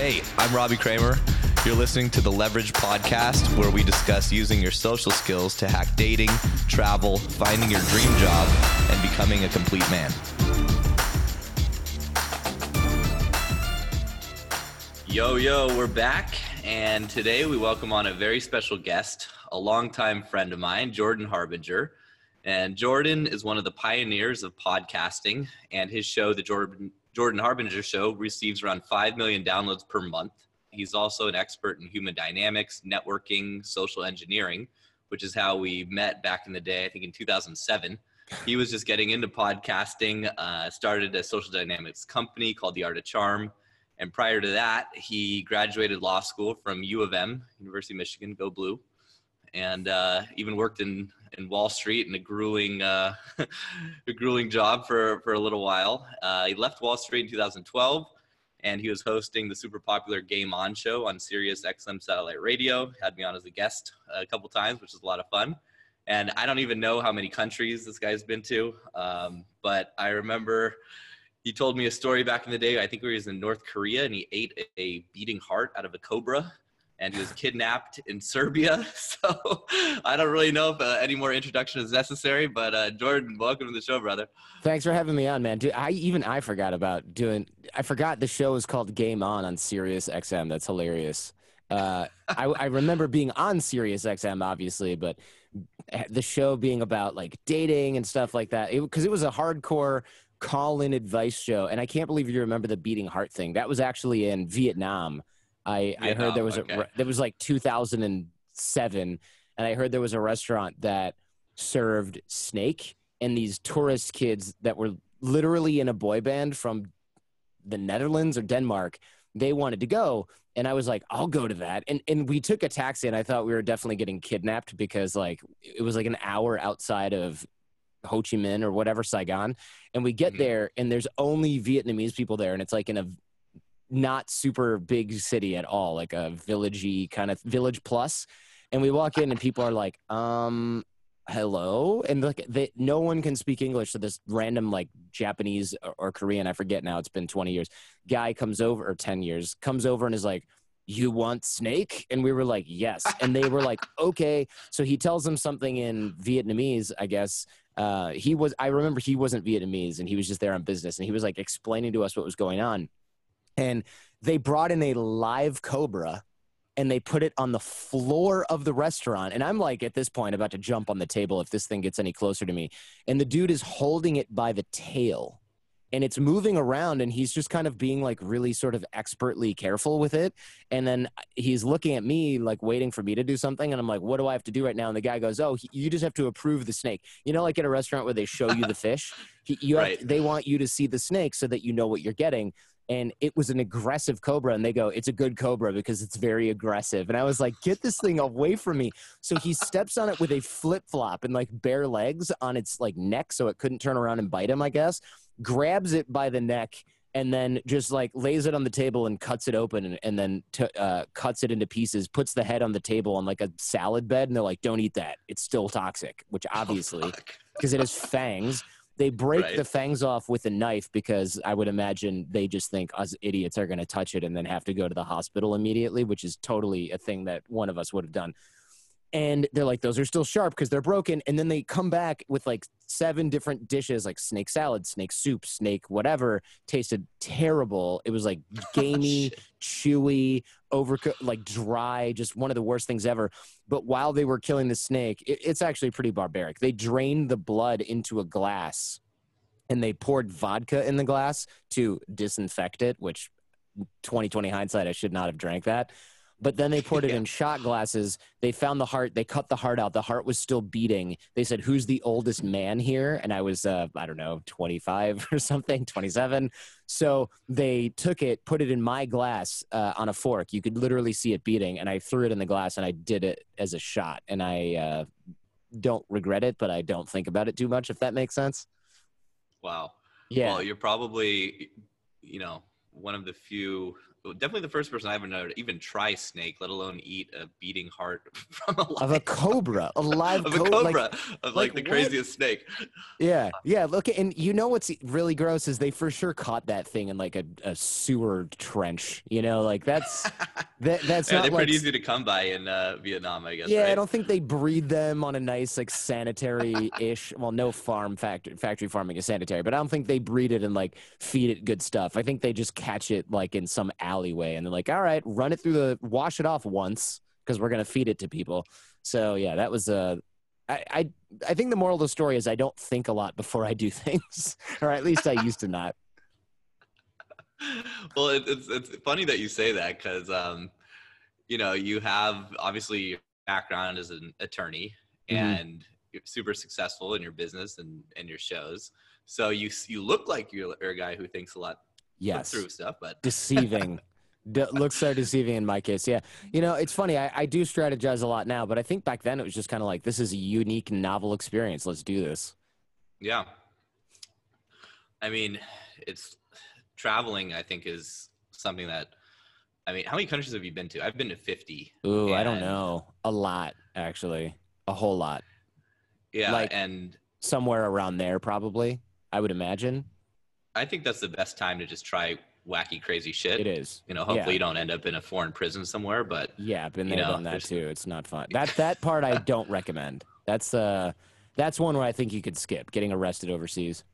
Hey, I'm Robbie Kramer. You're listening to the Leverage Podcast, where we discuss using your social skills to hack dating, travel, finding your dream job, and becoming a complete man. Yo, yo, we're back. And today we welcome on a very special guest, a longtime friend of mine, Jordan Harbinger. And Jordan is one of the pioneers of podcasting, and his show, The Jordan, Jordan Harbinger Show, receives around 5 million downloads per month. He's also an expert in human dynamics, networking, social engineering, which is how we met back in the day, I think in 2007. He was just getting into podcasting, uh, started a social dynamics company called The Art of Charm. And prior to that, he graduated law school from U of M, University of Michigan, go blue, and uh, even worked in, in Wall Street and a grueling, uh, a grueling job for, for a little while. Uh, he left Wall Street in 2012 and he was hosting the super popular Game On show on Sirius XM satellite radio. Had me on as a guest a couple times, which was a lot of fun. And I don't even know how many countries this guy's been to, um, but I remember he told me a story back in the day. I think he was in North Korea and he ate a beating heart out of a cobra and he was kidnapped in Serbia. So I don't really know if uh, any more introduction is necessary, but uh, Jordan, welcome to the show, brother. Thanks for having me on, man. Dude, I even I forgot about doing. I forgot the show is called Game On on Sirius XM. That's hilarious. Uh, I, I remember being on Sirius XM, obviously, but the show being about like dating and stuff like that, because it, it was a hardcore call-in advice show, and I can't believe you remember the beating heart thing. That was actually in Vietnam I, I heard there was okay. a there was like 2007, and I heard there was a restaurant that served snake, and these tourist kids that were literally in a boy band from the Netherlands or Denmark, they wanted to go, and I was like, I'll go to that, and and we took a taxi, and I thought we were definitely getting kidnapped because like it was like an hour outside of Ho Chi Minh or whatever Saigon, and we get mm-hmm. there, and there's only Vietnamese people there, and it's like in a not super big city at all, like a villagey kind of village plus. And we walk in and people are like, um, hello? And like they, no one can speak english so this random like japanese or, or, korean i forget now it's been 20 years guy comes over or 10 years comes over and is like you want snake? And we were like yes. And they were like okay. So he tells them something in vietnamese i guess. Uh, he was i remember he wasn't vietnamese and he was just there on business and he was like explaining to us what was going on and they brought in a live cobra and they put it on the floor of the restaurant. And I'm like, at this point, about to jump on the table if this thing gets any closer to me. And the dude is holding it by the tail and it's moving around and he's just kind of being like really sort of expertly careful with it. And then he's looking at me like waiting for me to do something. And i'm like what do i have to do right now? And the guy goes oh you just have to approve the snake. You know like at a restaurant where they show you the fish? He, you have, they want you to see the snake so that you know what you're getting and it was an aggressive cobra and they go it's a good cobra because it's very aggressive. And i was like get this thing away from me. So he steps on it with a flip-flop and like bare legs on its like neck so it couldn't turn around and bite him i guess grabs it by the neck and then just like lays it on the table and cuts it open and, and then t- uh, cuts it into pieces puts the head on the table on like a salad bed and they're like don't eat that. It's still toxic which oh, obviously because oh, it has fangs they break right. the fangs off with a knife because I would imagine they just think us idiots are going to touch it and then have to go to the hospital immediately, which is totally a thing that one of us would have done and they're like those are still sharp because they're broken and then they come back with like seven different dishes like snake salad snake soup snake whatever tasted terrible. It was like oh, gamey oh, chewy overcooked like dry just one of the worst things ever. But while they were killing the snake it, it's actually pretty barbaric. They drained the blood into a glass and they poured vodka in the glass to disinfect it which 2020 hindsight i should not have drank that but then they poured it in shot glasses. They found the heart. They cut the heart out. The heart was still beating. They said, "Who's the oldest man here?" And I was, uh, I don't know, 25 or something, 27. So they took it, put it in my glass uh, on a fork. You could literally see it beating, and I threw it in the glass, and I did it as a shot. And I uh, don't regret it, but I don't think about it too much. If that makes sense. Wow. Yeah. Well, you're probably, you know, one of the few definitely the first person I ever known to even try snake, let alone eat a beating heart from a of a cobra, a live of a co- cobra like- of like like, the what? craziest snake. yeah, yeah. Look, and you know what's really gross is they for sure caught that thing in like a, a sewer trench. You know, like that's that that's yeah, not they're like pretty easy to come by in uh, Vietnam, I guess. Yeah, right? I don't think they breed them on a nice like sanitary-ish. well, no farm factory factory farming is sanitary, but I don't think they breed it and like feed it good stuff. I think they just catch it like in some alleyway and they're like, all right, run it through the wash it off once because we're gonna feed it to people. So yeah, that was Uh, I, I I think the moral of the story is I don't think a lot before I do things, or at least I used to not. well, it, it's it's funny that you say that because um, you know you have obviously your background as an attorney Mhm. and you're super successful in your business and and your shows. So you you look like you're a guy who thinks a lot Yes. through stuff, but deceiving. De- looks so deceiving in my case. Yeah. You know, it's funny. I, I do strategize a lot now, but I think back then it was just kind of like, this is a unique, novel experience. Let's do this. yeah. I mean, it's traveling. I think is something that. I mean, how many countries have you been to? I've been to fifty. Ooh, I don't know. A lot, actually. A whole lot. Yeah, Like- and Somewhere around there, probably, I would imagine. I think that's the best time to just try wacky, crazy shit. It is. You know, hopefully Yeah. you don't end up in a foreign prison somewhere, but Yeah, been You there, know, done that there's- too. It's not fun. That that part I don't recommend. That's uh that's one where I think you could skip getting arrested overseas.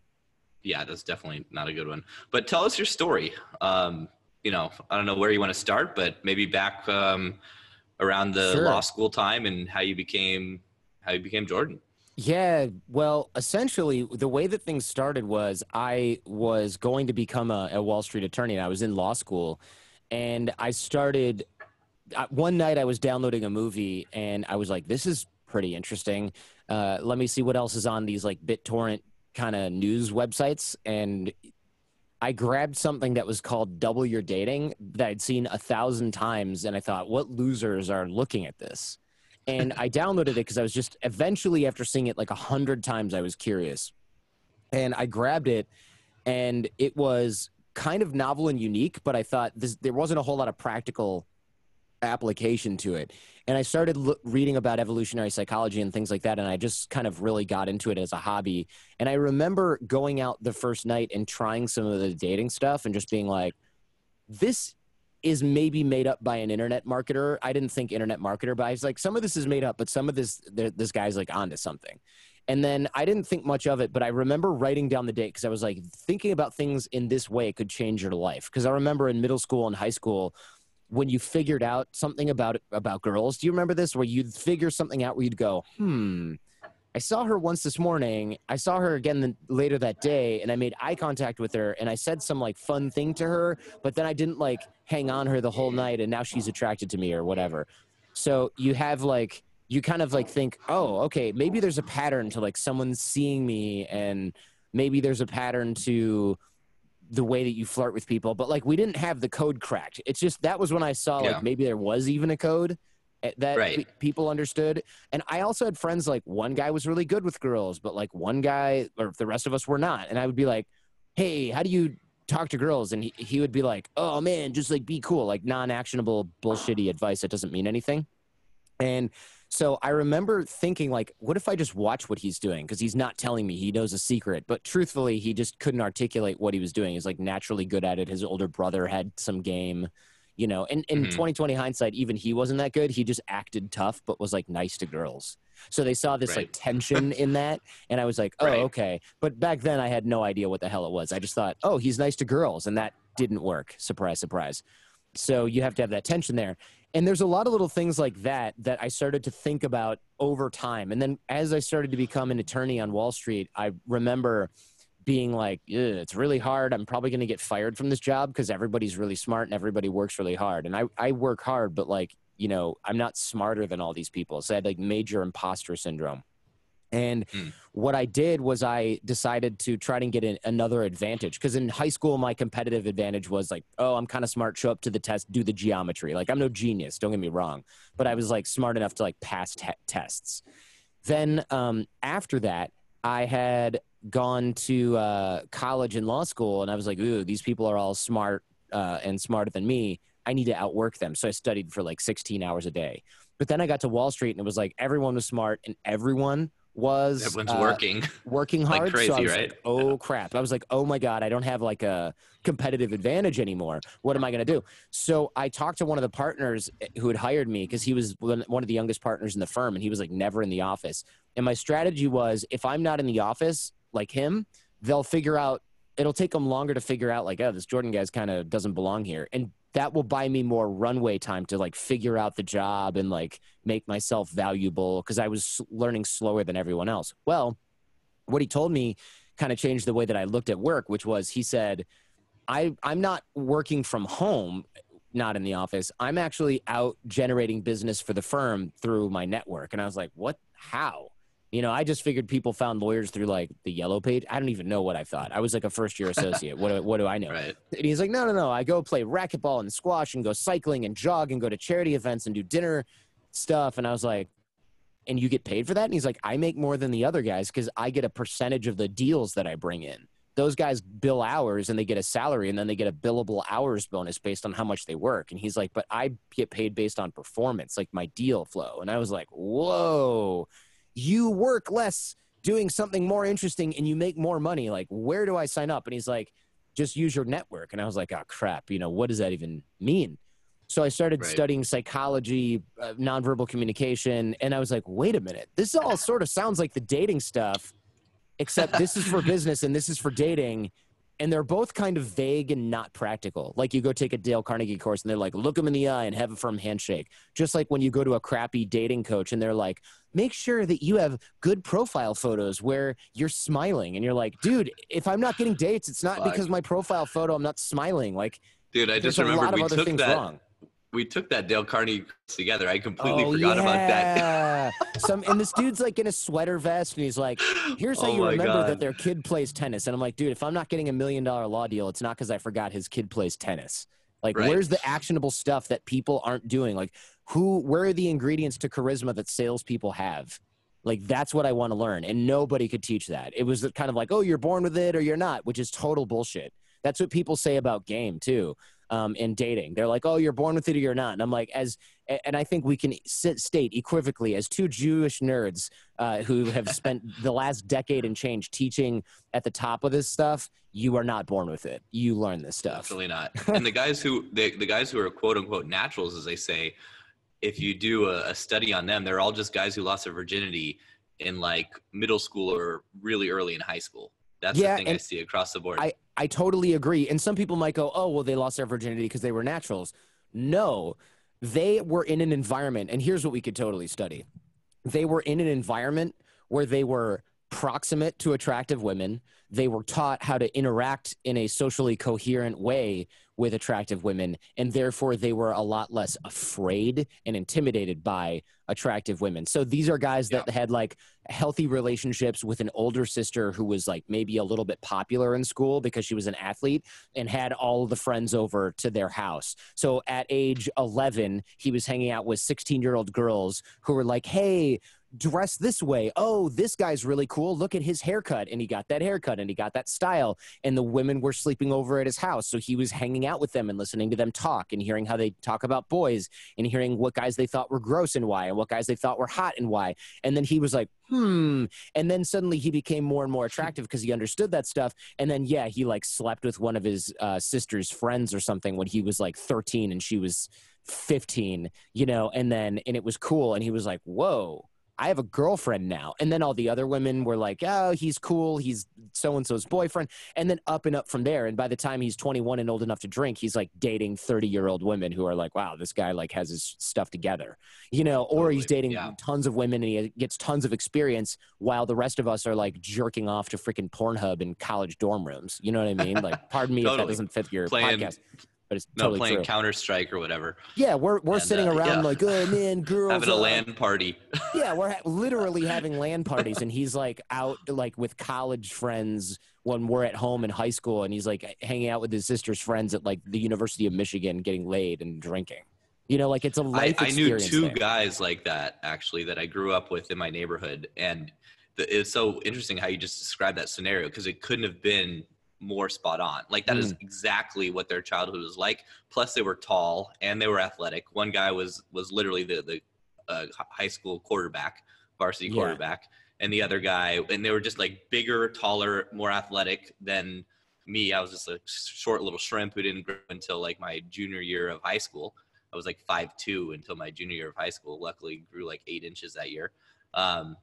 yeah, that's definitely not a good one. But tell us your story. Um, you know, I don't know where you want to start, but maybe back um, around the Sure. law school time and how you became how you became Jordan. Yeah, well, essentially, the way that things started was I was going to become a, a Wall Street attorney, and I was in law school, and I started. uh, One night, I was downloading a movie, and I was like, "This is pretty interesting. Uh, let me see what else is on these like BitTorrent kind of news websites." And I grabbed something that was called Double Your Dating that I'd seen a thousand times, and I thought, "What losers are looking at this?" And I downloaded it because I was just eventually after seeing it like a hundred times, I was curious, and I grabbed it, and it was kind of novel and unique, but I thought this, there wasn't a whole lot of practical application to it, and I started lo- reading about evolutionary psychology and things like that, and I just kind of really got into it as a hobby, and I remember going out the first night and trying some of the dating stuff and just being like, this is maybe made up by an internet marketer. I didn't think internet marketer, but I was like, some of this is made up, but some of this, this guy's like onto something. And then I didn't think much of it, but I remember writing down the date because I was like, thinking about things in this way could change your life. Because I remember in middle school and high school, when you figured out something about about girls, do you remember this? Where you'd figure something out, where you'd go, hmm. I saw her once this morning. I saw her again the, later that day, and I made eye contact with her, and I said some like fun thing to her, but then I didn't like hang on her the whole night, and now she's attracted to me or whatever. So you have like you kind of like think, oh, okay, maybe there's a pattern to like someone seeing me, and maybe there's a pattern to the way that you flirt with people. But like we didn't have the code cracked. It's just that was when I saw Yeah. like maybe there was even a code Eh, that Right. people understood. And I also had friends like one guy was really good with girls, but like one guy or the rest of us were not. And I would be like, hey, how do you talk to girls? And he, he would be like, oh man, just like be cool, like non actionable, bullshitty advice that doesn't mean anything. And so I remember thinking, like, what if I just watch what he's doing? Because he's not telling me he knows a secret. But truthfully, he just couldn't articulate what he was doing. He's like naturally good at it. His older brother had some game, you know. And in Mhm. 2020 hindsight, even he wasn't that good. He just acted tough, but was like nice to girls. So they saw this like tension in that, and I was like, oh, Right. okay. But back then, I had no idea what the hell it was. I just thought, oh, he's nice to girls, and that didn't work. Surprise, surprise. So you have to have that tension there. And there's a lot of little things like that that I started to think about over time. And then as I started to become an attorney on Wall Street, I remember being like, it's really hard. I'm probably going to get fired from this job because everybody's really smart and everybody works really hard. And I, I work hard, but like, you know, I'm not smarter than all these people. So I had like major imposter syndrome. And Hmm. what I did was I decided to try to get an, another advantage because in high school, my competitive advantage was like, oh, I'm kind of smart, show up to the test, do the geometry. Like, I'm no genius, don't get me wrong, but I was like smart enough to like pass te- tests. Then um, after that, I had gone to uh, college and law school, and I was like, ooh, these people are all smart, uh, and smarter than me. I need to outwork them. So I studied for like 16 hours a day. But then I got to Wall Street and it was like everyone was smart and everyone was Everyone's uh, working. working Like hard. crazy, so right? like, oh crap. I was like, oh my God, I don't have like a competitive advantage anymore. What am I going to do? So I talked to one of the partners eh, who had hired me because he was one of the youngest partners in the firm and he was like never in the office. And my strategy was if I'm not in the office like him, they'll figure out, it'll take them longer to figure out like, oh, this Jordan guy's kind of doesn't belong here. And that will buy me more runway time to like figure out the job and like make myself valuable because I was learning slower than everyone else. Well, what he told me kind of changed the way that I looked at work, which was he said, I, I'm not working from home, not in the office. I'm actually out generating business for the firm through my network. And I was like, what? How? You know, I just figured people found lawyers through like the yellow page. I don't even know what I thought. I was like a first year associate. what, do, what do I know? Right. And he's like, no, no, no. I go play racquetball and squash and go cycling and jog and go to charity events and do dinner stuff. And I was like, and you get paid for that? And he's like, I make more than the other guys because I get a percentage of the deals that I bring in. Those guys bill hours and they get a salary and then they get a billable hours bonus based on how much they work. And he's like, but I get paid based on performance, like my deal flow. And I was like, whoa, you work less doing something more interesting and you make more money. Like, where do I sign up? And he's like, just use your network. And I was like, oh, crap. You know, what does that even mean? So I started Right. studying psychology, uh, nonverbal communication, and I was like, wait a minute. This all sort of sounds like the dating stuff, except this is for business and this is for dating. And they're both kind of vague and not practical. Like you go take a Dale Carnegie course and they're like, look them in the eye and have a firm handshake. Just like when you go to a crappy dating coach and they're like, make sure that you have good profile photos where you're smiling. And you're like, dude, if I'm not getting dates, it's not Fuck. because my profile photo, I'm not smiling. Like, Dude, I just a remembered lot of we took that. wrong. We took that Dale course together. I completely oh, forgot about that. yeah. Some and this dude's like in a sweater vest and he's like, "Here's how Oh you remember God. that their kid plays tennis." And I'm like, "Dude, if I'm not getting a million dollar law deal, it's not because I forgot his kid plays tennis. Like, Right. where's the actionable stuff that people aren't doing? Like, who? Where are the ingredients to charisma that salespeople have?" Like that's what I want to learn, and nobody could teach that. It was kind of like, "Oh, you're born with it or you're not," which is total bullshit. That's what people say about game too, um, and dating. They're like, "Oh, you're born with it or you're not," and I'm like, as and I think we can sit, state equivocally as two Jewish nerds uh, who have spent the last decade and change teaching at the top of this stuff. You are not born with it. You learn this stuff. Absolutely not. And the guys who the, the guys who are quote unquote naturals, as they say, if you do a, a study on them, they're all just guys who lost their virginity in like middle school or really early in high school. That's Yeah, the thing I see across the board. I, I totally agree. And some people might go, oh, well, they lost their virginity because they were naturals. No, they were in an environment, and here's what we could totally study they were in an environment where they were proximate to attractive women. They were taught how to interact in a socially coherent way with attractive women, and therefore they were a lot less afraid and intimidated by attractive women. So these are guys that had like healthy relationships with an older sister who was like maybe a little bit popular in school because she was an athlete and had all the friends over to their house. So at age 11, he was hanging out with 16 year old girls who were like, hey, dress this way. Oh, this guy's really cool. Look at his haircut. And he got that haircut and he got that style. And the women were sleeping over at his house. So he was hanging out with them and listening to them talk and hearing how they talk about boys and hearing what guys they thought were gross and why and what guys they thought were hot and why. And then he was like, hmm. And then suddenly he became more and more attractive because he understood that stuff. And then, yeah, he like slept with one of his uh, sister's friends or something when he was like 13 and she was 15, you know, and then, and it was cool. And he was like, whoa. I have a girlfriend now. And then all the other women were like, oh, he's cool. He's so and so's boyfriend. And then up and up from there. And by the time he's 21 and old enough to drink, he's like dating 30 year old women who are like, wow, this guy like has his stuff together, you know, or he's dating yeah. tons of women and he gets tons of experience while the rest of us are like jerking off to freaking Pornhub in college dorm rooms. You know what I mean? Like, pardon me if that doesn't fit your Playing- podcast, but it's no, totally playing. Counter Strike or whatever. yeah, we're, we're And, sitting uh, around yeah. like, oh man, girls. Having a land LAN party. yeah, we're ha- literally having LAN parties, and he's like out like with college friends when we're at home in high school, and he's like hanging out with his sister's friends at like the University of Michigan, getting laid and drinking. You know, like it's a life I knew two thing. guys like that actually that I grew up with in my neighborhood, and the, it's so interesting how you just described that scenario because it couldn't have been more spot on. Like that is Mm. exactly what their childhood was like. Plus, they were tall and they were athletic. One guy was was literally the the uh, high school quarterback, varsity Yeah. quarterback, and the other guy, and they were just like bigger, taller, more athletic than me. I was just a short little shrimp who didn't grow until like my junior year of high school. I was like five two until my junior year of high school. Luckily, grew like eight inches that year. Um,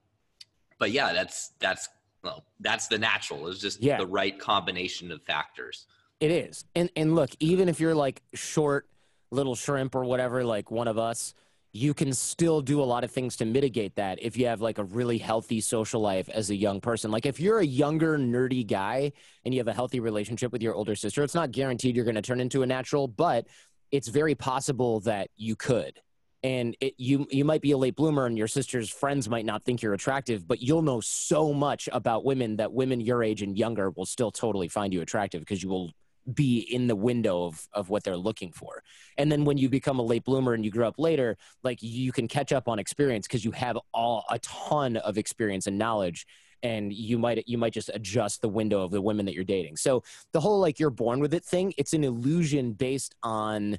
but yeah, that's that's well, that's the natural. It's just Yeah. the right combination of factors. It is. And and look, even if you're like short little shrimp or whatever, like one of us, you can still do a lot of things to mitigate that if you have like a really healthy social life as a young person. Like if you're a younger nerdy guy and you have a healthy relationship with your older sister, it's not guaranteed you're going to turn into a natural, but it's very possible that you could. And it, you you might be a late bloomer, and your sister's friends might not think you're attractive, but you'll know so much about women that women your age and younger will still totally find you attractive because you will be in the window of, of what they're looking for. And then when you become a late bloomer and you grow up later, like you can catch up on experience because you have all a ton of experience and knowledge and you might you might just adjust the window of the women that you're dating. So the whole like you're born with it thing, it's an illusion based on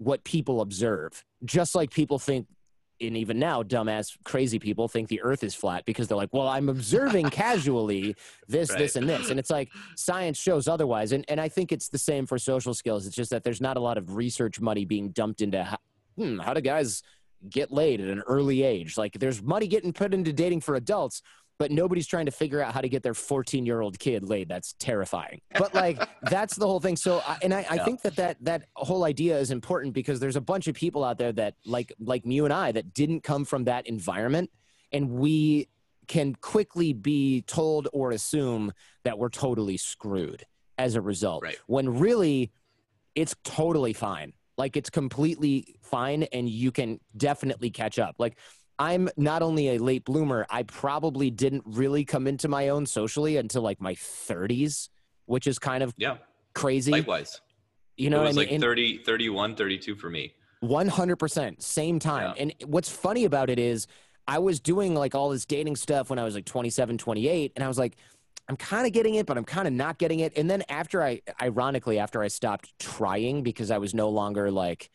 what people observe. Just like people think and even now dumbass crazy people think the earth is flat because they're like, "Well, I'm observing casually this this and this." And it's like science shows otherwise. And and I think it's the same for social skills. It's just that there's not a lot of research money being dumped into how, hmm, how do guys get laid at an early age? Like there's money getting put into dating for adults, but nobody's trying to figure out how to get their 14 year old kid laid. That's terrifying. But like that's the whole thing. So I, and I, I Yeah. think that, that that whole idea is important because there's a bunch of people out there that like like you and I that didn't come from that environment, and we can quickly be told or assume that we're totally screwed as a result. Right. When really, it's totally fine. Like it's completely fine, and you can definitely catch up. Like I'm not only a late bloomer, I probably didn't really come into my own socially until like my 30s, which is kind of Yeah, crazy. likewise. you know it was I like mean? And- 30, 31, 32 for me. 100% same time and what's funny about it is i was doing like all this dating stuff when i was like 27 28 and i was like i'm kind of getting it but i'm kind of not getting it and then after i ironically after i stopped trying because i was no longer like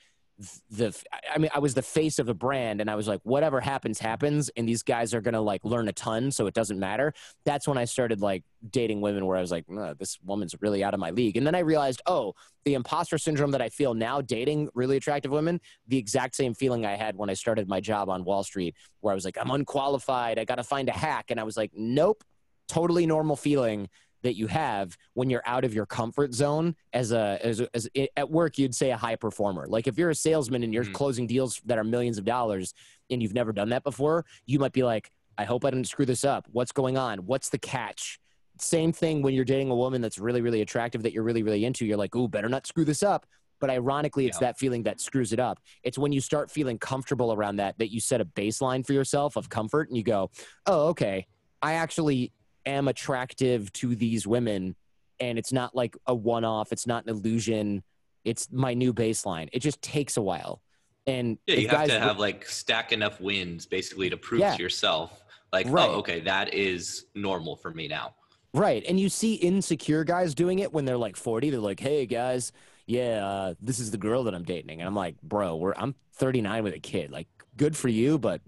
the i mean i was the face of the brand and i was like whatever happens happens and these guys are gonna like learn a ton so it doesn't matter that's when i started like dating women where i was like "Uh, this woman's really out of my league and then i realized oh the imposter syndrome that i feel now dating really attractive women the exact same feeling I had when I started my job on Wall Street, where I was like, I'm unqualified. I got to find a hack. And I was like, nope, totally normal feeling that you have when you're out of your comfort zone as a, as, a, as a, at work, you'd say a high performer. Like if you're a salesman and you're Mhm. closing deals that are millions of dollars and you've never done that before, you might be like, I hope I didn't screw this up. What's going on? What's the catch? Same thing when you're dating a woman that's really, really attractive that you're really, really into. You're like, ooh, better not screw this up. But ironically, it's Yeah. that feeling that screws it up. It's when you start feeling comfortable around that that you set a baseline for yourself of comfort and you go, oh, okay, I actually am attractive to these women. And it's not like a one off, it's not an illusion. It's my new baseline. It just takes a while. And Yeah, you have to have like stack enough wins basically to prove Yeah. to yourself, like, Right. oh, okay, that is normal for me now. Right. And you see insecure guys doing it when they're like 40. They're like, hey, guys, yeah, uh, this is the girl that I'm dating. And I'm like, bro, we're, I'm 39 with a kid. Like, good for you, but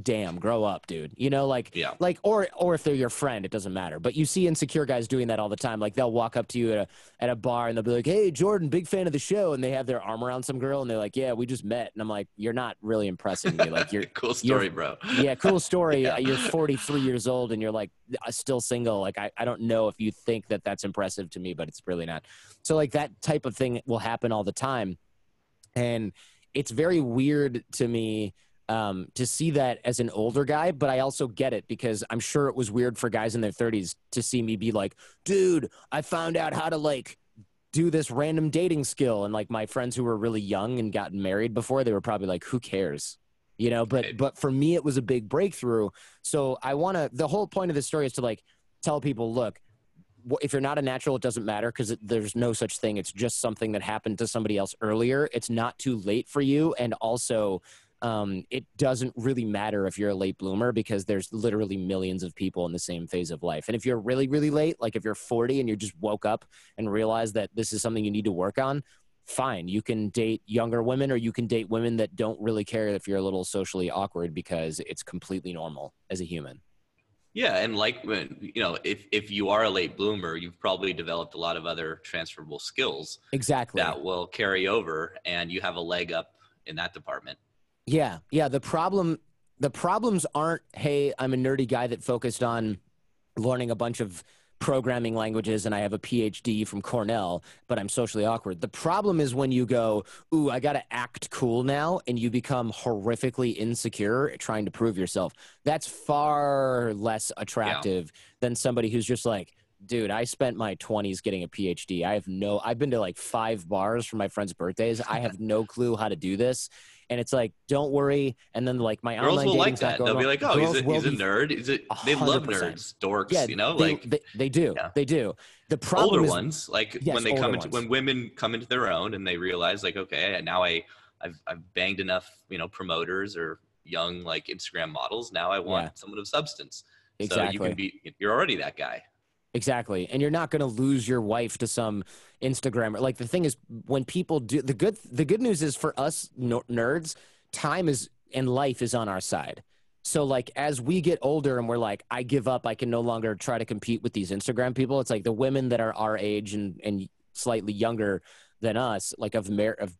damn, grow up, dude. You know, like, Yeah. like, or, or if they're your friend, it doesn't matter. But you see insecure guys doing that all the time. Like, they'll walk up to you at a, at a bar and they'll be like, hey, Jordan, big fan of the show. And they have their arm around some girl and they're like, yeah, we just met. And I'm like, you're not really impressing me. Like, you're, cool story, bro. yeah, cool story. Yeah. You're 43 years old and you're like uh, still single. Like, I, I don't know if you think that that's impressive to me, but it's really not. So, like, that type of thing will happen all the time. And it's very weird to me um, to see that as an older guy, but I also get it because I'm sure it was weird for guys in their 30s to see me be like, dude, I found out how to like do this random dating skill. And like my friends who were really young and gotten married before, they were probably like, who cares? You know, but but for me it was a big breakthrough. So I want to the whole point of this story is to like tell people, look, if you're not a natural, it doesn't matter because there's no such thing. It's just something that happened to somebody else earlier. It's not too late for you. And also, um, it doesn't really matter if you're a late bloomer because there's literally millions of people in the same phase of life. And if you're really, really late, like if you're 40 and you just woke up and realized that this is something you need to work on, fine. You can date younger women or you can date women that don't really care if you're a little socially awkward because it's completely normal as a human. Yeah, and like when you know, if if you are a late bloomer, you've probably developed a lot of other transferable skills exactly that will carry over, and you have a leg up in that department. Yeah, yeah. The problem, the problems aren't, hey, I'm a nerdy guy that focused on learning a bunch of programming languages and I have a PhD from Cornell, but I'm socially awkward. The problem is when you go, ooh, I got to act cool now, and you become horrifically insecure trying to prove yourself. That's far less attractive yeah. than somebody who's just like, dude, I spent my 20s getting a PhD. I have no, I've been to like five bars for my friends' birthdays. I have no clue how to do this and it's like, don't worry. And then like my girls online will like that. They'll be like, oh, he's a, he's a nerd. He's a, they love nerds, dorks. Yeah, you know, they, like they, they do, yeah. they do. The problem older is, ones, like yes, when they come into ones. when women come into their own and they realize like, okay, now I I've I've banged enough, you know, promoters or young like Instagram models. Now I want yeah. someone of substance. Exactly. So you can be you're already that guy. Exactly. And you're not going to lose your wife to some Instagrammer. Like the thing is when people do the good the good news is for us nerds, time is and life is on our side. So like as we get older and we're like, I give up, I can no longer try to compete with these Instagram people. It's like the women that are our age and, and slightly younger than us, like of mar- of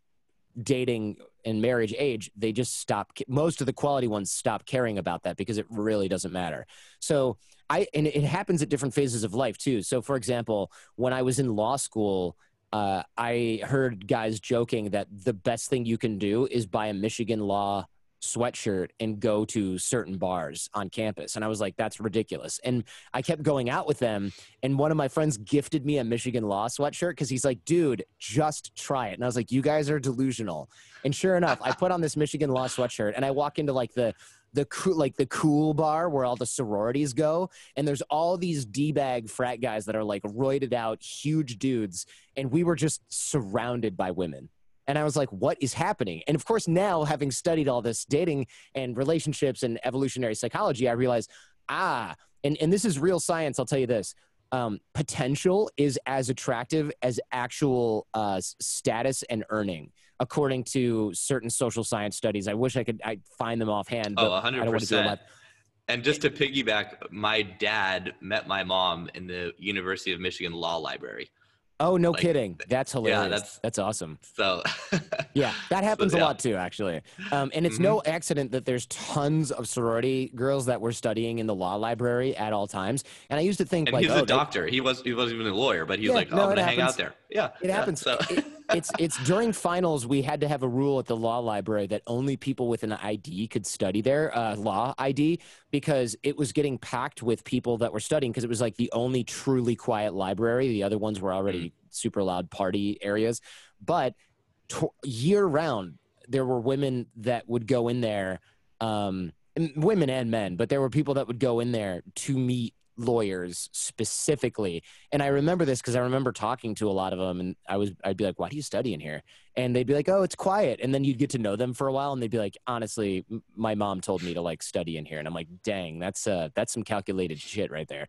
dating and marriage age, they just stop. Most of the quality ones stop caring about that because it really doesn't matter. So I and it happens at different phases of life too. So for example, when I was in law school, uh, I heard guys joking that the best thing you can do is buy a Michigan law sweatshirt and go to certain bars on campus. And I was like, that's ridiculous. And I kept going out with them. And one of my friends gifted me a Michigan law sweatshirt because he's like, dude, just try it. And I was like, you guys are delusional. And sure enough, I put on this Michigan law sweatshirt and I walk into like the the cool like the cool bar where all the sororities go and there's all these d-bag frat guys that are like roided out huge dudes and we were just surrounded by women. And i was like what is happening? And of course now having studied all this dating and relationships and evolutionary psychology i realized ah and, and this is real science i'll tell you this um, potential is as attractive as actual uh, status and earning according to certain social science studies. I wish I could I find them offhand. But oh, 100%. And just to piggyback, my dad met my mom in the University of Michigan Law Library. Oh, no like, kidding. That's hilarious. Yeah, that's, that's awesome. So, yeah, that happens so, yeah. a lot too, actually. Um, and it's mm-hmm. no accident that there's tons of sorority girls that were studying in the law library at all times. And I used to think, and like, he's oh, a doctor. They, he was he wasn't even a lawyer, but he was yeah, like, oh, no, I'm going to hang out there. Yeah, it yeah, happens. So. It, it's it's during finals we had to have a rule at the law library that only people with an ID could study there, uh, law ID, because it was getting packed with people that were studying because it was like the only truly quiet library. The other ones were already mm. super loud party areas, but t- year round there were women that would go in there. Um, women and men, but there were people that would go in there to meet lawyers specifically. And I remember this because I remember talking to a lot of them, and I was I'd be like, "Why do you study in here?" And they'd be like, "Oh, it's quiet." And then you'd get to know them for a while, and they'd be like, "Honestly, m- my mom told me to like study in here," and I'm like, "Dang, that's uh that's some calculated shit right there."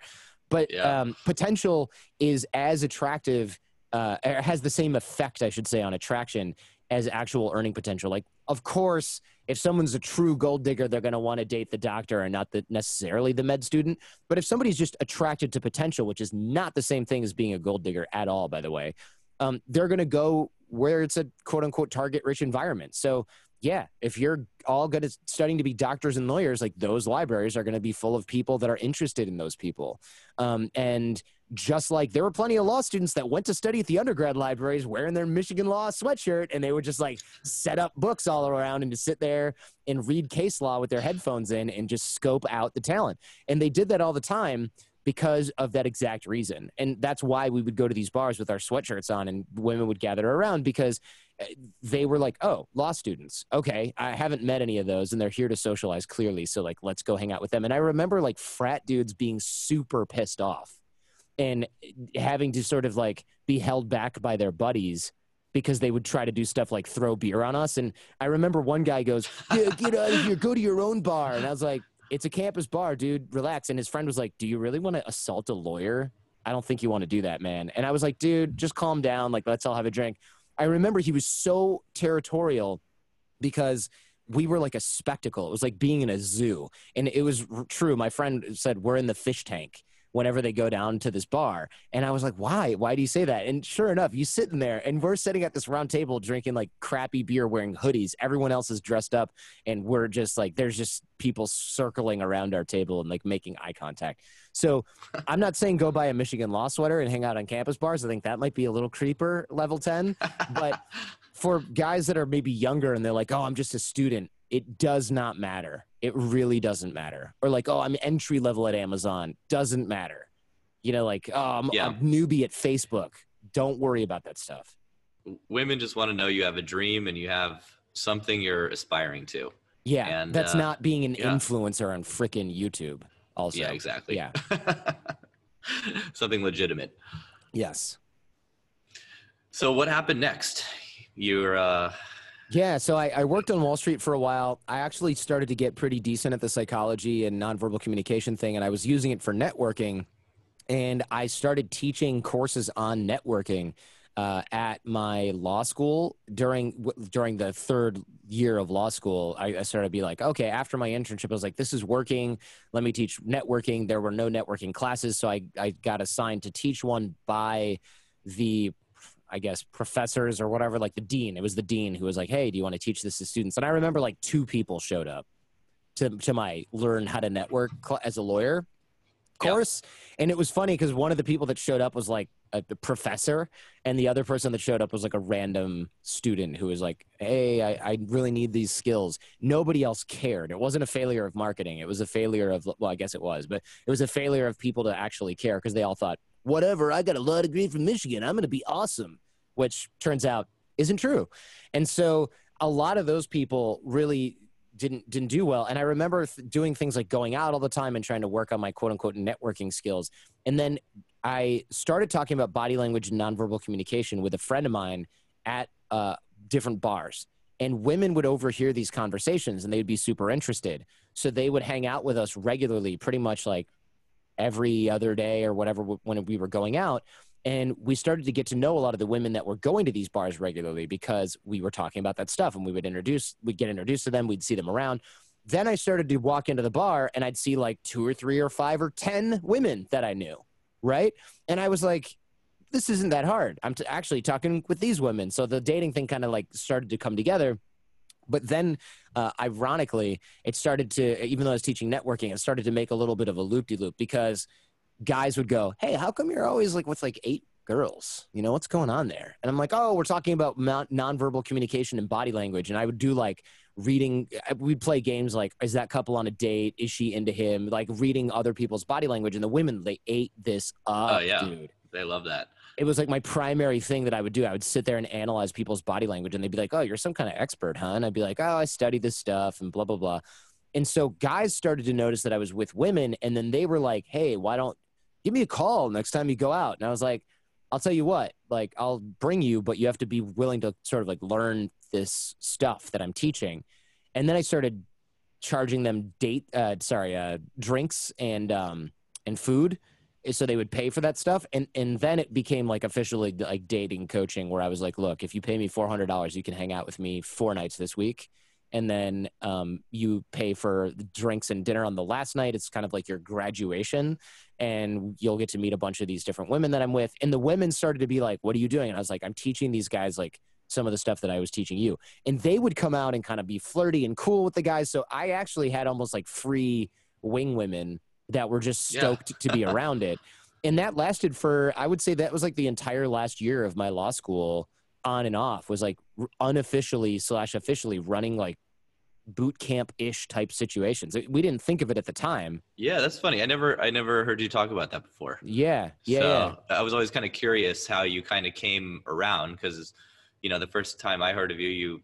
But yeah. um, potential is as attractive. Uh, has the same effect, I should say, on attraction as actual earning potential. Like, of course, if someone's a true gold digger, they're going to want to date the doctor and not the, necessarily the med student. But if somebody's just attracted to potential, which is not the same thing as being a gold digger at all, by the way, um, they're going to go where it's a quote unquote target rich environment. So, yeah, if you're all good at studying to be doctors and lawyers, like those libraries are going to be full of people that are interested in those people. Um, and just like there were plenty of law students that went to study at the undergrad libraries wearing their Michigan law sweatshirt and they would just like set up books all around and just sit there and read case law with their headphones in and just scope out the talent. And they did that all the time because of that exact reason. And that's why we would go to these bars with our sweatshirts on and women would gather around because they were like, oh, law students. Okay, I haven't met any of those and they're here to socialize clearly. So, like, let's go hang out with them. And I remember like frat dudes being super pissed off and having to sort of like be held back by their buddies because they would try to do stuff like throw beer on us. And I remember one guy goes, yeah, get out of here, go to your own bar. And I was like, it's a campus bar, dude, relax. And his friend was like, do you really want to assault a lawyer? I don't think you want to do that, man. And I was like, dude, just calm down. Like, let's all have a drink. I remember he was so territorial because we were like a spectacle. It was like being in a zoo. And it was true. My friend said, we're in the fish tank whenever they go down to this bar. And I was like, why? Why do you say that? And sure enough, you sit in there and we're sitting at this round table drinking like crappy beer, wearing hoodies. Everyone else is dressed up. And we're just like, there's just people circling around our table and like making eye contact. So I'm not saying go buy a Michigan law sweater and hang out on campus bars. I think that might be a little creeper level 10. But for guys that are maybe younger and they're like, oh, I'm just a student, it does not matter. It really doesn't matter. Or like, oh, I'm entry level at Amazon. Doesn't matter. You know, like, oh, I'm Yeah. a newbie at Facebook. Don't worry about that stuff. Women just want to know you have a dream and you have something you're aspiring to. Yeah, And, that's uh, not being an yeah. influencer on frickin' YouTube. Also, yeah, exactly. Yeah. something legitimate. Yes. So what happened next? You're uh Yeah, so I, I worked on Wall Street for a while. I actually started to get pretty decent at the psychology and nonverbal communication thing, and I was using it for networking. And I started teaching courses on networking uh, at my law school during during the third year of law school. I, I started to be like, okay, after my internship, I was like, this is working. Let me teach networking. There were no networking classes, so I I got assigned to teach one by the I guess professors or whatever, like the dean. It was the dean who was like, "Hey, do you want to teach this to students?" And I remember like two people showed up to to my learn how to network cl- as a lawyer Yeah. course, and it was funny because one of the people that showed up was like a, professor, and the other person that showed up was like a random student who was like, "Hey, I, I really need these skills." Nobody else cared. It wasn't a failure of marketing. It was a failure of well, I guess it was, but it was a failure of people to actually care because they all thought, "Whatever, I got a law degree from Michigan. I'm going to be awesome." which turns out isn't true. And so a lot of those people really didn't didn't do well. And I remember th- doing things like going out all the time and trying to work on my quote unquote networking skills. And then I started talking about body language and nonverbal communication with a friend of mine at uh, different bars. And women would overhear these conversations and they'd be super interested. So they would hang out with us regularly, pretty much like every other day or whatever when we were going out and we started to get to know a lot of the women that were going to these bars regularly because we were talking about that stuff and we would introduce we'd get introduced to them we'd see them around. Then i started to walk into the bar and i'd see like two or three or five or ten women that i knew right? And i was like this isn't that hard. I'm t- actually talking with these women. So the dating thing kind of like started to come together but then uh, ironically it started to even though i was teaching networking it started to make a little bit of a loop-de-loop because guys would go, "Hey, how come you're always like with like eight girls? You know what's going on there?" And I'm like, "Oh, we're talking about nonverbal communication and body language." And I would do like reading. uh, We'd play games like, "Is that couple on a date? Is she into him?" Like reading other people's body language. And the women they ate this up, Oh, yeah. dude. they love that. It was like my primary thing that I would do. I would sit there and analyze people's body language, and they'd be like, "Oh, you're some kind of expert, huh?" And I'd be like, "Oh, I study this stuff and blah blah blah." And so guys started to notice that I was with women, and then they were like, "Hey, why don't give me a call next time you go out?" And I was like, "I'll tell you what, like I'll bring you, but you have to be willing to sort of like learn this stuff that I'm teaching." And then I started charging them date, uh, sorry, uh, drinks and um, and food, so they would pay for that stuff. And and then it became like officially like dating coaching, where I was like, "Look, if you pay me four hundred dollars, you can hang out with me four nights this week." and then um, you pay for drinks and dinner on the last night. It's kind of like your graduation, and you'll get to meet a bunch of these different women that I'm with. And the women started to be like, "What are you doing?" And I was like, "I'm teaching these guys like some of the stuff that I was teaching you." And they would come out and kind of be flirty and cool with the guys. So I actually had almost like free wing women that were just Yeah. stoked to be around it. And that lasted for, I would say that was like the entire last year of my law school on and off was like unofficially slash officially running like boot camp ish type situations. We didn't think of it at the time. Yeah, that's funny. I never I never heard you talk about that before. Yeah. Yeah. so yeah. I was always kind of curious how you kind of came around because, you know, the first time I heard of you, you,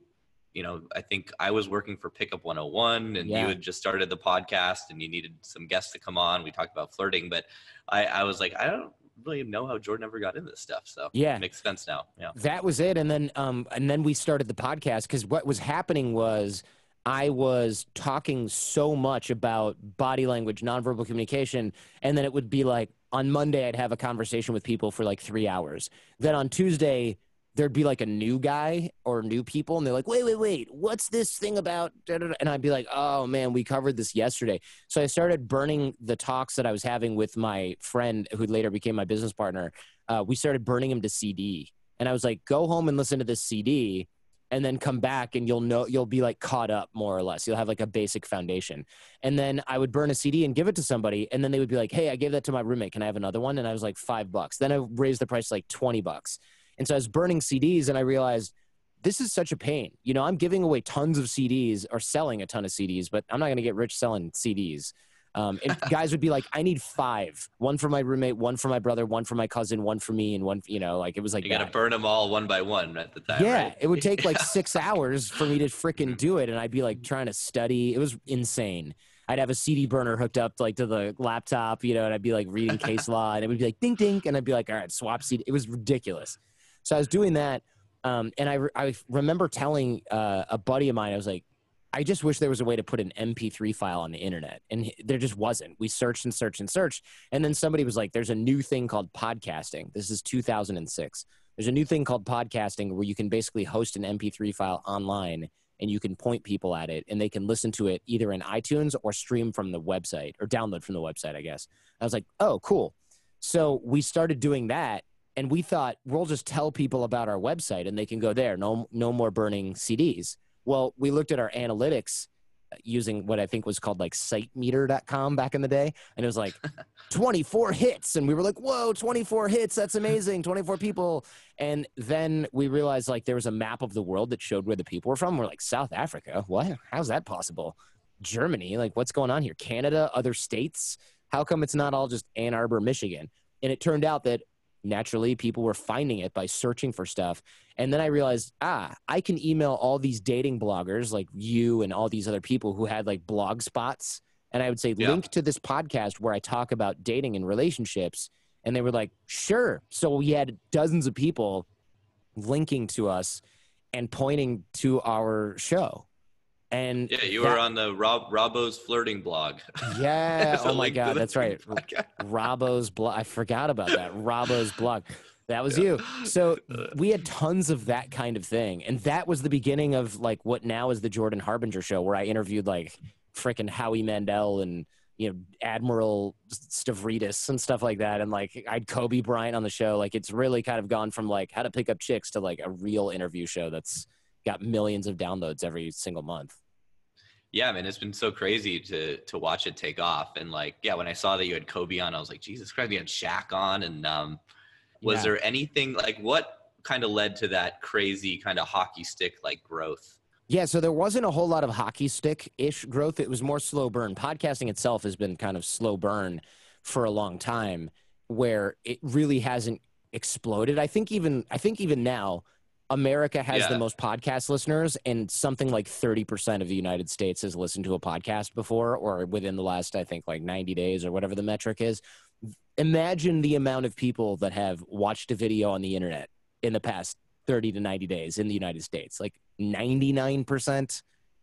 you know, I think I was working for Pickup 101 and Yeah. you had just started the podcast and you needed some guests to come on. We talked about flirting, but I, I was like, I don't really know how Jordan ever got into this stuff. So Yeah. it makes sense now. Yeah. that was it and then um and then we started the podcast because what was happening was i was talking so much about body language nonverbal communication and then it would be like on monday i'd have a conversation with people for like three hours then on tuesday there'd be like a new guy or new people and they're like wait wait wait what's this thing about da, da, da?" and i'd be like oh man we covered this yesterday so i started burning the talks that i was having with my friend who later became my business partner uh, we started burning him to cd and I was like, go home and listen to this CD and then come back and you'll know you'll be like caught up more or less. You'll have like a basic foundation. And then I would burn a CD and give it to somebody and then they would be like, "Hey, I gave that to my roommate. Can I have another one?" And I was like, 5 bucks. Then I raised the price to like 20 bucks. And so I was burning CDs and I realized this is such a pain. You know, I'm giving away tons of CDs or selling a ton of CDs, but I'm not going to get rich selling CDs. Um, and guys would be like, I need five, one for my roommate, one for my brother, one for my cousin, one for me, and one, you know, like it was like You got to burn them all one by one at the time. Yeah, right? it would take like six hours for me to freaking do it, and I'd be like trying to study. It was insane. I'd have a CD burner hooked up like to the laptop, you know, and I'd be like reading case law, and it would be like ding ding, and I'd be like, all right, swap CD. It was ridiculous. So I was doing that, um, and I re- I remember telling uh, a buddy of mine, I was like, I just wish there was a way to put an MP3 file on the internet, and there just wasn't. We searched and searched and searched, and then somebody was like, "There's a new thing called podcasting." This is 2006 there's a new thing called podcasting where you can basically host an MP3 file online and you can point people at it and they can listen to it either in iTunes or stream from the website or download from the website, I guess. I was like, oh, cool. So we started doing that and we thought we'll just tell people about our website and they can go there. No, no more burning CDs. Well, we looked at our analytics uh, using what I think was called like sitemeter.com back in the day. And it was like 24 hits. And we were like, whoa, 24 hits. That's amazing. 24 people. And then we realized like there was a map of the world that showed where the people were from. We're like, South Africa? What? How's that possible? Germany? Like, what's going on here? Canada? Other states? How come it's not all just Ann Arbor, Michigan? And it turned out that naturally people were finding it by searching for stuff. And then I realized, ah, I can email all these dating bloggers like you and all these other people who had like blog spots. And I would say, Yeah. link to this podcast where I talk about dating and relationships. And they were like, sure. So we had dozens of people linking to us and pointing to our show. And Yeah, you that- were on the Rob Robbo's flirting blog. yeah. Oh my God. That's right. Robbo's blog. I forgot about that. Robbo's blog. That was you. So uh, we had tons of that kind of thing. And that was the beginning of like what now is the Jordan Harbinger show, where I interviewed like freaking Howie Mandel and, you know, Admiral Stavridis and stuff like that. And like I had Kobe Bryant on the show. Like it's really kind of gone from like how to pick up chicks to like a real interview show that's got millions of downloads every single month. Yeah, man, it's been so crazy to to watch it take off. And like, yeah, when I saw that you had Kobe on, I was like, Jesus Christ, you had Shaq on. And um, was Yeah. there anything like what kind of led to that crazy kind of hockey stick like growth? Yeah, so there wasn't a whole lot of hockey stick ish growth. It was more slow burn. Podcasting itself has been kind of slow burn for a long time where it really hasn't exploded. I think even I think even now America has Yeah. the most podcast listeners and something like 30% of the United States has listened to a podcast before or within the last I think like 90 days or whatever the metric is. Imagine the amount of people that have watched a video on the internet in the past 30 to 90 days in the United States. Like 99%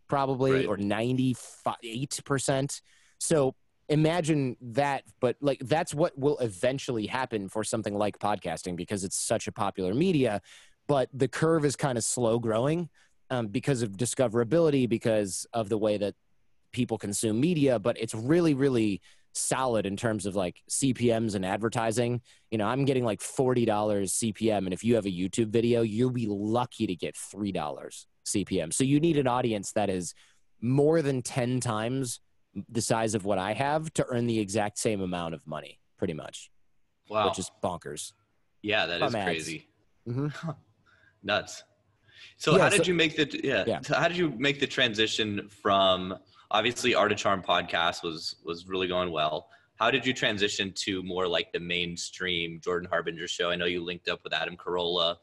probably Right. or 98%. So imagine that but like that's what will eventually happen for something like podcasting because it's such a popular media but the curve is kind of slow growing um, because of discoverability because of the way that people consume media but it's really really solid in terms of like cpms and advertising you know i'm getting like $40 cpm and if you have a youtube video you'll be lucky to get $3 cpm so you need an audience that is more than 10 times the size of what i have to earn the exact same amount of money pretty much Wow. which is bonkers yeah, that is ads. crazy. Mhm. Nuts. So Yeah, how did so- you make the yeah, Yeah. So how did you make the transition from obviously Art of Charm podcast was was really going well. How did you transition to more like the mainstream Jordan Harbinger show? I know you linked up with Adam Carolla.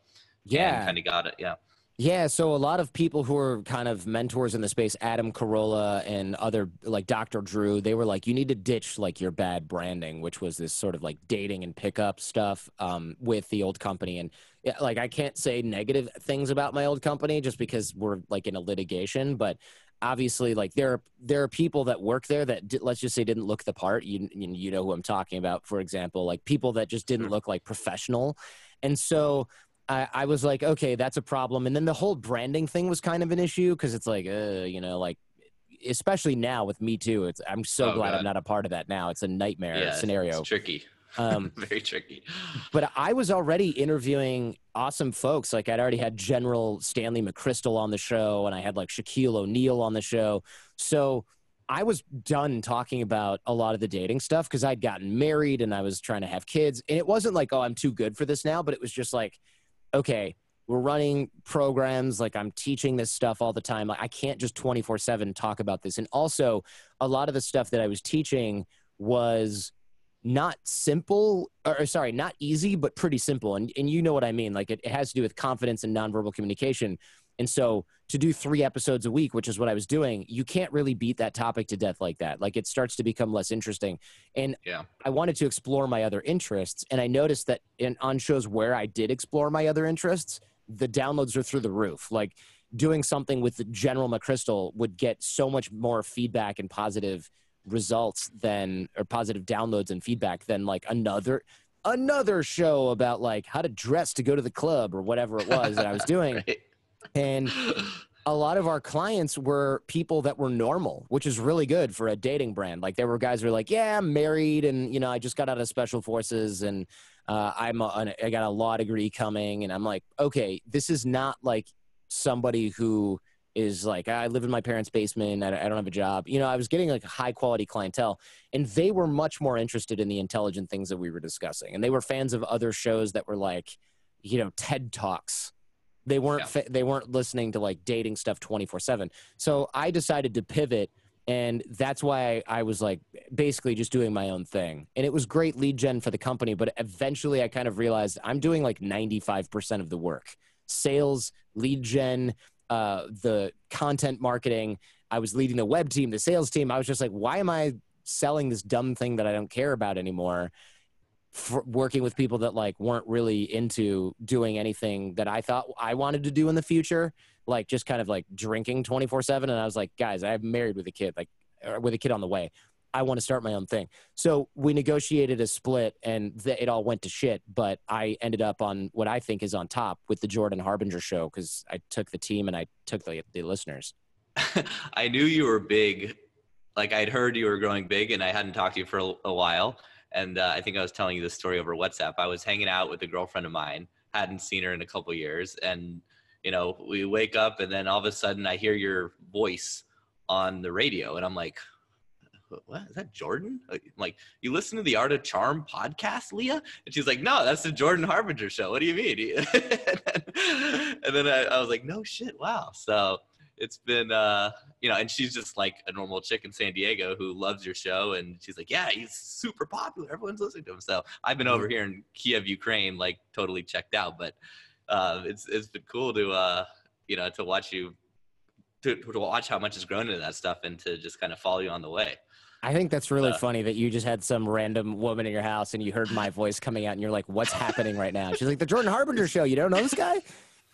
yeah kind of got it. Yeah. Yeah, so a lot of people who are kind of mentors in the space, Adam Carolla and other like Dr. Drew, they were like, you need to ditch like your bad branding, which was this sort of like dating and pickup stuff um, with the old company. And yeah, like I can't say negative things about my old company just because we're like in a litigation, but obviously like there are there are people that work there that let's just say didn't look the part. You you know who I'm talking about, for example, like people that just didn't look like professional, and so I, I was like, okay, that's a problem. And then the whole branding thing was kind of an issue because it's like, uh, you know, like especially now with Me Too. It's I'm so Oh, glad God. I'm not a part of that now. It's a nightmare yeah, scenario. It's tricky. Um, Very tricky. but I was already interviewing awesome folks. Like I'd already had General Stanley McChrystal on the show, and I had like Shaquille O'Neal on the show. So I was done talking about a lot of the dating stuff because I'd gotten married and I was trying to have kids. And it wasn't like, oh, I'm too good for this now, but it was just like, okay, we're running programs. Like I'm teaching this stuff all the time. Like I can't just 24 7 talk about this. And also, a lot of the stuff that I was teaching was not simple or or sorry not easy but pretty simple. And, and you know what i mean. Like it, it has to do with confidence and nonverbal communication. And so to do three episodes a week which is what i was doing you can't really beat that topic to death like that. Like it starts to become less interesting. And Yeah. i wanted to explore my other interests. And i noticed that in on shows where i did explore my other interests the downloads are through the roof. Like doing something with the general mcchrystal would get so much more feedback and positive results than or positive downloads and feedback than like another another show about like how to dress to go to the club or whatever it was that I was doing. Right. And a lot of our clients were people that were normal, which is really good for a dating brand. Like there were guys who were like, "Yeah, I'm married, and you know, I just got out of special forces, and uh, I'm a, I got a law degree coming." And I'm like, "Okay, this is not like somebody who is like, I live in my parents' basement, I I don't have a job." You know, I was getting like a high quality clientele, and they were much more interested in the intelligent things that we were discussing, and they were fans of other shows that were like, you know, TED talks they weren't Yeah. fa- they weren't listening to like dating stuff 24/7. So I decided to pivot and that's why I was like basically just doing my own thing. And it was great lead gen for the company, but eventually I kind of realized I'm doing like 95% of the work. Sales, lead gen, uh, the content marketing. I was leading the web team, the sales team. I was just like, why am I selling this dumb thing that I don't care about anymore? Working with people that like weren't really into doing anything that I thought I wanted to do in the future, like just kind of like drinking 24 7. And I was like, guys, I'm married with a kid, like with a kid on the way. I want to start my own thing. So we negotiated a split and th- it all went to shit. But I ended up on what I think is on top with the Jordan Harbinger show because I took the team and I took the, the listeners. I knew you were big. Like I'd heard you were growing big, and I hadn't talked to you for a, a while. And uh, I think I was telling you this story over WhatsApp. I was hanging out with a girlfriend of mine, hadn't seen her in a couple years, and you know, we wake up, and then all of a sudden, I hear your voice on the radio, and I'm like, "What is that, Jordan?" Like, you listen to the Art of Charm podcast, Leah? And she's like, "No, that's the Jordan Harbinger show. What do you mean?" and then I, I was like, "No shit, wow." So it's been uh you know and she's just like a normal chick in san diego who loves your show and she's like yeah he's super popular everyone's listening to him so i've been over here in kiev ukraine like totally checked out but uh it's it's been cool to uh you know to watch you to, to watch how much has grown into that stuff and to just kind of follow you on the way I think that's really Uh, funny that you just had some random woman in your house and you heard my voice coming out and you're like, what's happening right now? She's like, the Jordan Harbinger show. You don't know this guy?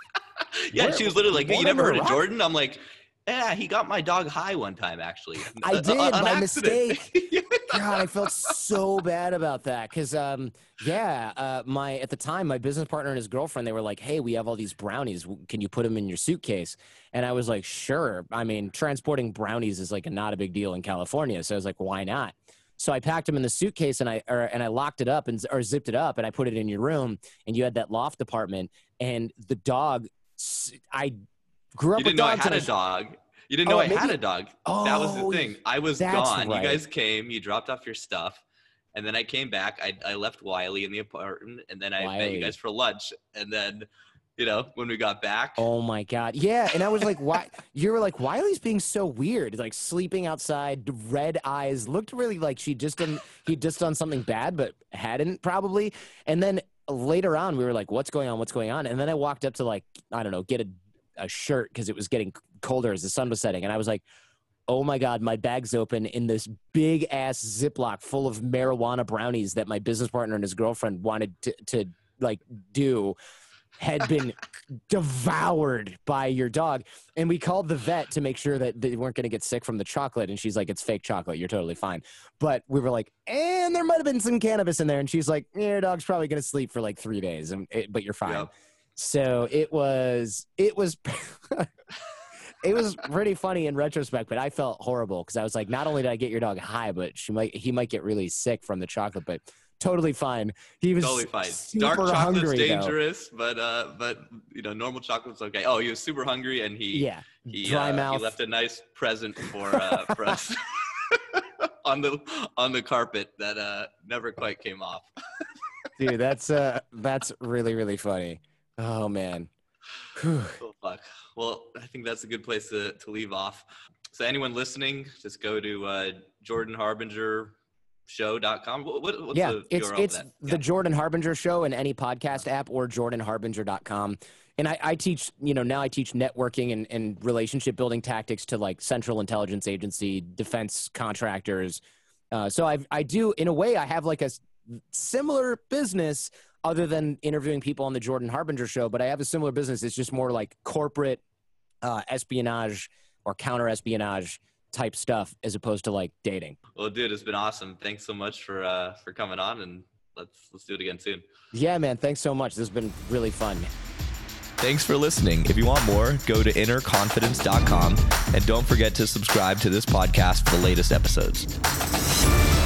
yeah Where- she was literally like you never heard of jordan i'm like yeah he got my dog high one time actually I Uh, did, on by accident. God, I felt so bad about that because, um, yeah, uh, my at the time, my business partner and his girlfriend, they were like, "Hey, we have all these brownies. Can you put them in your suitcase?" And I was like, "Sure." I mean, transporting brownies is like not a big deal in California, so I was like, "Why not?" So I packed them in the suitcase and I or, and I locked it up and or zipped it up and I put it in your room. And you had that loft apartment and the dog. I grew up You didn't know I had a dog. You didn't know Oh, I had a dog. Oh, that was the Oh, thing. I was gone. right. You guys came. You dropped off your stuff, and then I came back. I, I left Wiley in the apartment, and then I met you guys for lunch. And then, you know, when we got back, Oh my god. Yeah, and I was like, why you were like, Wiley's being so weird. Like sleeping outside, red eyes, looked really like she just didn't he just done something bad, but hadn't probably. And then later on we were like, what's going on? What's going on? And then I walked up to like, I don't know, get a a shirt because it was getting colder as the sun was setting, and I was like, "Oh my god, my bag's open in this big ass Ziploc full of marijuana brownies that my business partner and his girlfriend wanted to, to like do." had been devoured by your dog. And we called the vet to make sure that they weren't going to get sick from the chocolate. And she's like, it's fake chocolate. You're totally fine. But we were like, and there might have been some cannabis in there. And she's like, yeah, your dog's probably going to sleep for like three days, and it, but you're fine. Yep. So it was, it was. It was pretty funny in retrospect, but I felt horrible because I was like, not only did I get your dog high, but she might he might get really sick from the chocolate. But totally fine. He was totally fine. Dark chocolate's hungry, though. dangerous, but uh, but you know, normal chocolate's okay. Oh, he was super hungry, and he Yeah, he, dry uh, mouth. he left a nice present for uh, for us on the on the carpet that uh never quite came off. dude. That's uh, that's really really funny. Oh man. Whew. Oh, fuck. Well, I think that's a good place to, to leave off. So anyone listening, just go to uh, jordanharbingershow.com. What, what, what's yeah, the it's it's the Jordan Harbinger show in any podcast app or jordanharbinger.com. And I, I teach, you know, now I teach networking and, and relationship building tactics to like central intelligence agency, defense contractors. Uh, so I I do in a way I have like a similar business other than interviewing people on the Jordan Harbinger show, but I have a similar business. It's just more like corporate uh, espionage or counter espionage type stuff as opposed to like dating. Well, dude, it's been awesome. Thanks so much for uh, for coming on, and let's let's do it again soon. Yeah, man. Thanks so much. This has been really fun. Thanks for listening. If you want more, go to innerconfidence.com and don't forget to subscribe to this podcast for the latest episodes.